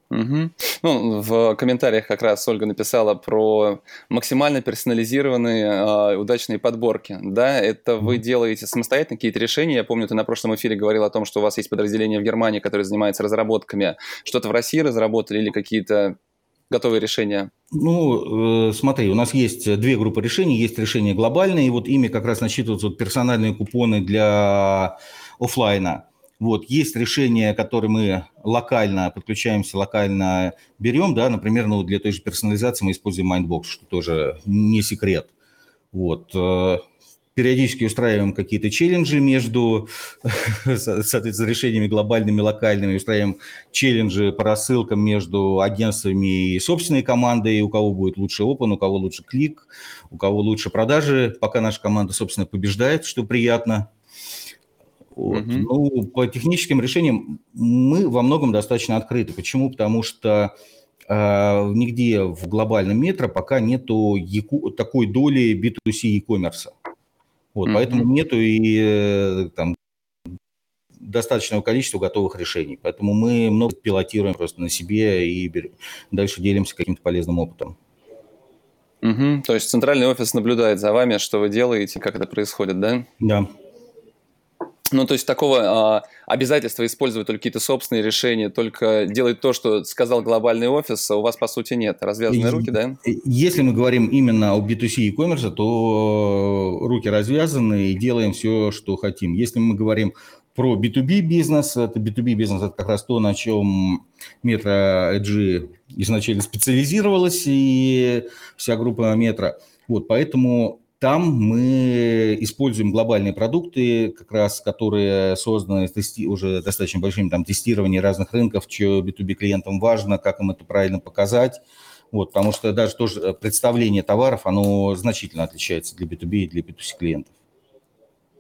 Угу. Ну, в комментариях как раз Ольга написала про максимально персонализированные э, удачные подборки. Да, это вы делаете самостоятельно какие-то решения. Я помню, ты на прошлом эфире говорил о том, что у вас есть подразделение в Германии, которое занимается разработками. Что-то в России разработали или какие-то готовые решения? Ну, э, смотри, у нас есть две группы решений. Есть решения глобальные, и вот ими как раз насчитываются вот персональные купоны для офлайна. Вот, есть решения, которые мы локально подключаемся, локально берем, да, например, ну, для той же персонализации мы используем Mindbox, что тоже не секрет. Вот, э, периодически устраиваем какие-то челленджи между, (laughs) соответственно, решениями глобальными, локальными, устраиваем челленджи по рассылкам между агентствами и собственной командой, у кого будет лучше open, у кого лучше клик, у кого лучше продажи, пока наша команда, собственно, побеждает, что приятно. Вот. Угу. Ну, по техническим решениям мы во многом достаточно открыты. Почему? Потому что э, нигде в глобальном метро пока нету яку, такой доли B2C e-commerce. Вот, mm Поэтому нету и э, там, достаточного количества готовых решений. Поэтому мы много пилотируем просто на себе и дальше делимся каким-то полезным опытом. Угу. То есть центральный офис наблюдает за вами, что вы делаете, как это происходит, да? Да. Ну, то есть такого а, обязательства использовать только какие-то собственные решения, только делать то, что сказал глобальный офис, а у вас, по сути, нет. Развязанные руки, да? Если мы говорим именно о B2C и e-commerce, то руки развязаны и делаем все, что хотим. Если мы говорим про B2B бизнес, это B2B бизнес, это как раз то, на чем Metro Edge изначально специализировалась и вся группа Metro. Вот, поэтому там мы используем глобальные продукты, как раз которые созданы тести, уже достаточно большим там, тестированием разных рынков, что B2B клиентам важно, как им это правильно показать. Вот, потому что даже тоже представление товаров, оно значительно отличается для B2B и для B2C клиентов.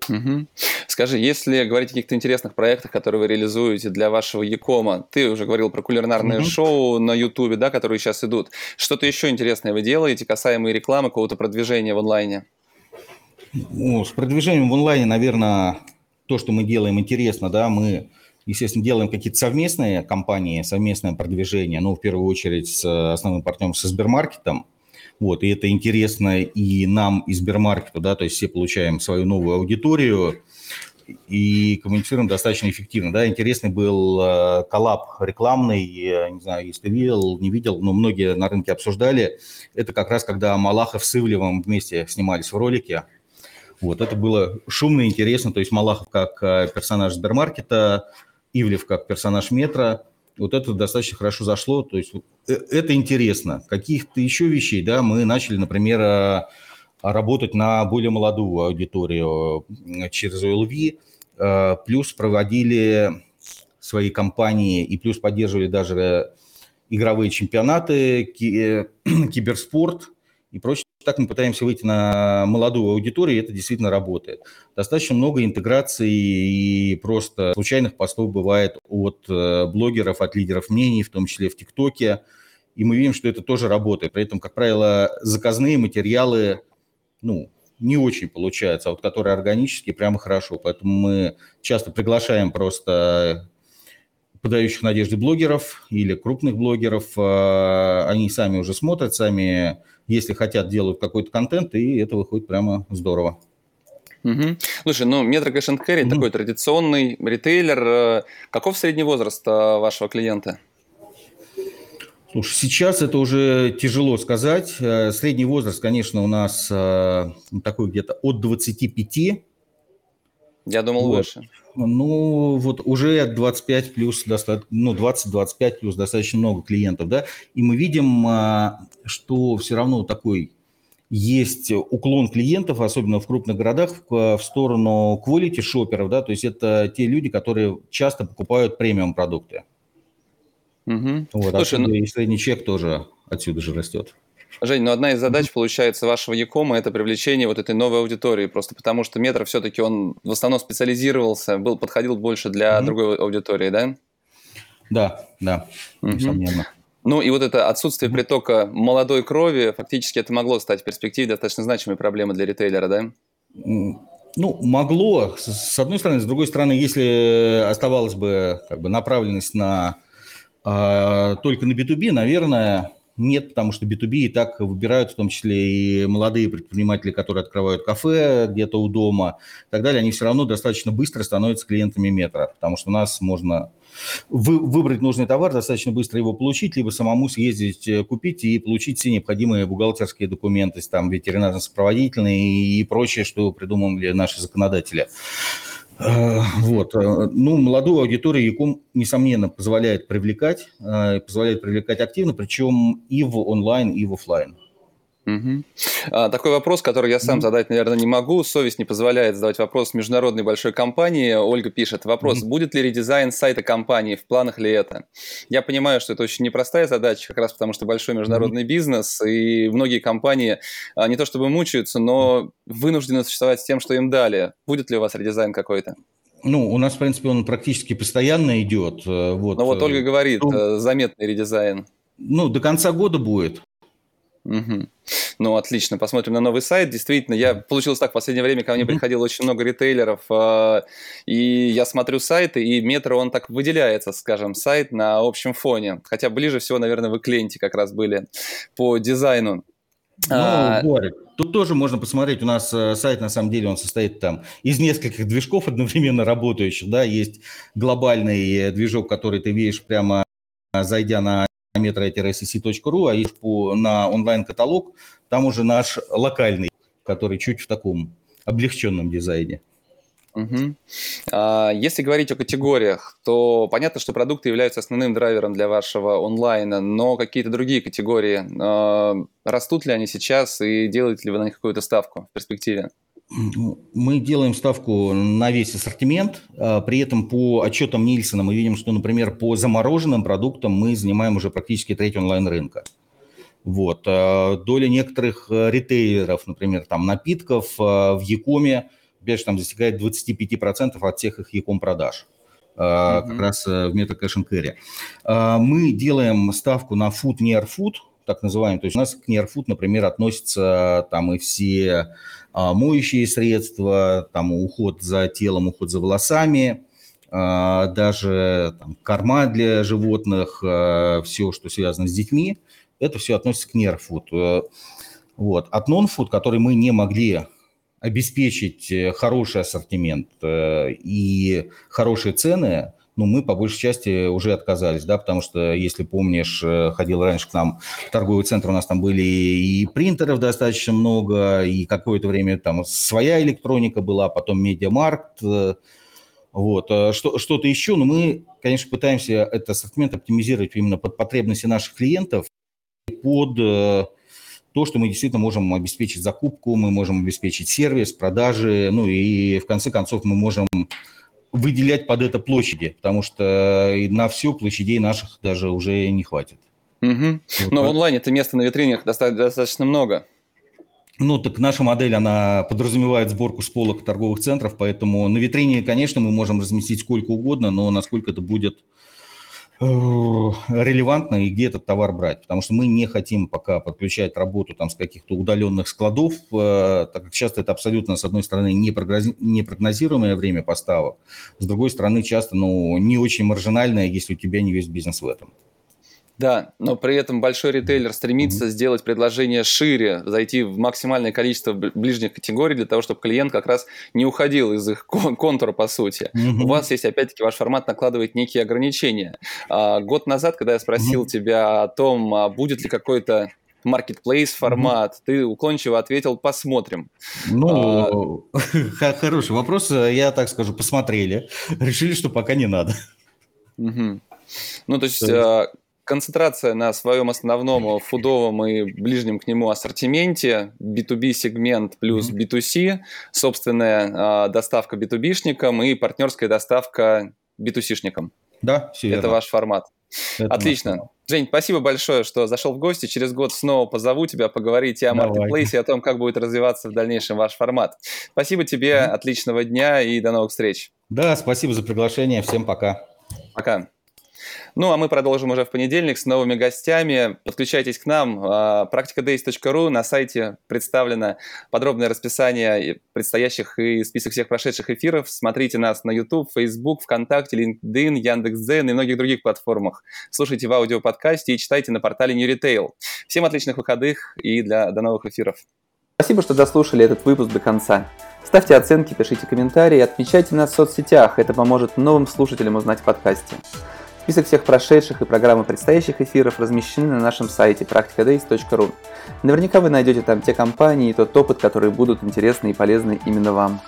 Угу. Скажи, если говорить о каких-то интересных проектах, которые вы реализуете для вашего Якома, ты уже говорил про кулинарное угу. шоу на Ютубе, да, которые сейчас идут. Что-то еще интересное вы делаете, касаемо рекламы, какого-то продвижения в онлайне? Ну, с продвижением в онлайне, наверное, то, что мы делаем, интересно, да, мы, естественно, делаем какие-то совместные компании, совместное продвижение, ну, в первую очередь с основным партнером со Сбермаркетом, вот, и это интересно и нам, и Сбермаркету, да, то есть все получаем свою новую аудиторию и коммуницируем достаточно эффективно, да. Интересный был э, коллаб рекламный, я не знаю, если видел, не видел, но многие на рынке обсуждали. Это как раз когда Малахов с Ивлевым вместе снимались в ролике. Вот, это было шумно и интересно, то есть Малахов как э, персонаж Сбермаркета, Ивлев как персонаж Метро – вот это достаточно хорошо зашло. То есть э, это интересно. Каких-то еще вещей, да, мы начали, например, э, работать на более молодую аудиторию через OLV, э, плюс проводили свои компании и плюс поддерживали даже игровые чемпионаты, (clears throat) киберспорт и прочее так мы пытаемся выйти на молодую аудиторию, и это действительно работает. Достаточно много интеграций и просто случайных постов бывает от э, блогеров, от лидеров мнений, в том числе в ТикТоке, и мы видим, что это тоже работает. При этом, как правило, заказные материалы, ну, не очень получаются, а вот которые органические, прямо хорошо. Поэтому мы часто приглашаем просто подающих надежды блогеров или крупных блогеров. Э, они сами уже смотрят, сами если хотят, делают какой-то контент, и это выходит прямо здорово. Угу. Слушай, ну Cash and Carry угу. такой традиционный ритейлер. Э, каков средний возраст э, вашего клиента? Слушай, сейчас это уже тяжело сказать. Э, средний возраст, конечно, у нас такой где-то от 25 я думал вот. выше. Ну, вот уже 25 плюс, ну, 20-25 плюс достаточно много клиентов, да, и мы видим, а, что все равно такой есть уклон клиентов, особенно в крупных городах, в, в сторону quality шоперов, да, то есть это те люди, которые часто покупают премиум продукты. Угу. Вот, Слушай, ну... и средний чек тоже отсюда же растет. Жень, ну одна из задач, получается, вашего Якома – это привлечение вот этой новой аудитории, просто потому что Метро все-таки он в основном специализировался, был, подходил больше для mm-hmm. другой аудитории, да? Да, да, mm-hmm. несомненно. Ну и вот это отсутствие притока молодой крови, фактически это могло стать в перспективе достаточно значимой проблемой для ритейлера, да? Ну, могло, с одной стороны. С другой стороны, если оставалась бы как бы направленность на э, только на B2B, наверное, нет, потому что B2B и так выбирают в том числе и молодые предприниматели, которые открывают кафе где-то у дома и так далее. Они все равно достаточно быстро становятся клиентами метро, потому что у нас можно вы, выбрать нужный товар, достаточно быстро его получить, либо самому съездить, э, купить и получить все необходимые бухгалтерские документы, там ветеринарно-сопроводительные и прочее, что придумали наши законодатели. Э, вот. Э, ну, молодую аудиторию Яком, несомненно, позволяет привлекать, э, позволяет привлекать активно, причем и в онлайн, и в офлайн. Угу. А, такой вопрос, который я сам задать, наверное, не могу. Совесть не позволяет задавать вопрос международной большой компании. Ольга пишет вопрос: будет ли редизайн сайта компании, в планах ли это? Я понимаю, что это очень непростая задача, как раз потому что большой международный бизнес и многие компании а, не то чтобы мучаются, но вынуждены существовать с тем, что им дали. Будет ли у вас редизайн какой-то? Ну, у нас, в принципе, он практически постоянно идет. Э, вот. Но вот Ольга говорит, ну, заметный редизайн. Ну, до конца года будет. Угу. Ну, отлично. Посмотрим на новый сайт. Действительно, я получилось так в последнее время, ко мне приходило очень много ритейлеров, э, и я смотрю сайты, и метро он так выделяется, скажем, сайт на общем фоне. Хотя ближе всего, наверное, вы к ленте как раз были по дизайну. Ну, а... тут тоже можно посмотреть, у нас э, сайт, на самом деле, он состоит там из нескольких движков одновременно работающих, да, есть глобальный э, движок, который ты видишь прямо зайдя на metro-cc.ru, а есть по, на онлайн-каталог, там уже наш локальный, который чуть в таком облегченном дизайне. Угу. А, если говорить о категориях, то понятно, что продукты являются основным драйвером для вашего онлайна, но какие-то другие категории, а, растут ли они сейчас и делаете ли вы на них какую-то ставку в перспективе? Мы делаем ставку на весь ассортимент. А, при этом по отчетам Нильсона мы видим, что, например, по замороженным продуктам мы занимаем уже практически треть онлайн-рынка. Вот. Доля некоторых э, ритейлеров, например, там напитков в Якоме – опять же, там достигает 25% от всех их Яком продаж. Mm-hmm. как раз э, в MetaCash and Carry. А, мы делаем ставку на food near food, так называемый. То есть у нас к near food, например, относятся там и все а, моющие средства, там уход за телом, уход за волосами, даже там, корма для животных, все, что связано с детьми, это все относится к food. Э, вот. От non-food, который мы не могли обеспечить э, хороший ассортимент э, и хорошие цены, ну, мы по большей части уже отказались, да, потому что, если помнишь, э, ходил раньше к нам в торговый центр, у нас там были и принтеров достаточно много, и какое-то время там своя электроника была, потом медиамаркт, вот, что, что-то еще, но мы, конечно, пытаемся этот ассортимент оптимизировать именно под потребности наших клиентов, под то, что мы действительно можем обеспечить закупку, мы можем обеспечить сервис, продажи, ну и в конце концов мы можем выделять под это площади, потому что на все площадей наших даже уже не хватит. Угу. Вот. Но в онлайне это места на витринах достаточно много. Ну, так наша модель, она подразумевает сборку с полок торговых центров, поэтому на витрине, конечно, мы можем разместить сколько угодно, но насколько это будет Э, релевантно и где этот товар брать, потому что мы не хотим пока подключать работу там с каких-то удаленных складов, э, так как часто это абсолютно, с одной стороны, непрогнозируемое время поставок, с другой стороны, часто ну, не очень маржинальное, если у тебя не весь бизнес в этом. Да, но при этом большой ритейлер стремится mm-hmm. сделать предложение шире, зайти в максимальное количество ближних категорий для того, чтобы клиент как раз не уходил из их контура, по сути. Mm-hmm. У вас есть, опять-таки, ваш формат накладывает некие ограничения. А, год назад, когда я спросил mm-hmm. тебя о том, а будет ли какой-то marketplace формат, mm-hmm. ты уклончиво ответил «посмотрим». Ну, а... (laughs) хороший вопрос. Я так скажу, посмотрели. Решили, что пока не надо. Угу. Ну, то есть, то есть концентрация на своем основном фудовом и ближнем к нему ассортименте, B2B сегмент плюс B2C, собственная э, доставка B2B-шникам и партнерская доставка B2C-шникам. Да, все Это ваш формат. Это Отлично. Жень, спасибо большое, что зашел в гости. Через год снова позову тебя поговорить и о маркетплейсе, и о том, как будет развиваться в дальнейшем ваш формат. Спасибо тебе, отличного дня и до новых встреч. Да, спасибо за приглашение. Всем пока. Пока. Ну, а мы продолжим уже в понедельник с новыми гостями. Подключайтесь к нам. Практикadays.ru на сайте представлено подробное расписание предстоящих и список всех прошедших эфиров. Смотрите нас на YouTube, Facebook, ВКонтакте, LinkedIn, Яндекс.Дзен и многих других платформах. Слушайте в аудиоподкасте и читайте на портале New Retail. Всем отличных выходных и для, до новых эфиров. Спасибо, что дослушали этот выпуск до конца. Ставьте оценки, пишите комментарии, отмечайте нас в соцсетях. Это поможет новым слушателям узнать в подкасте. Список всех прошедших и программы предстоящих эфиров размещены на нашем сайте practicadays.ru. Наверняка вы найдете там те компании и тот опыт, которые будут интересны и полезны именно вам.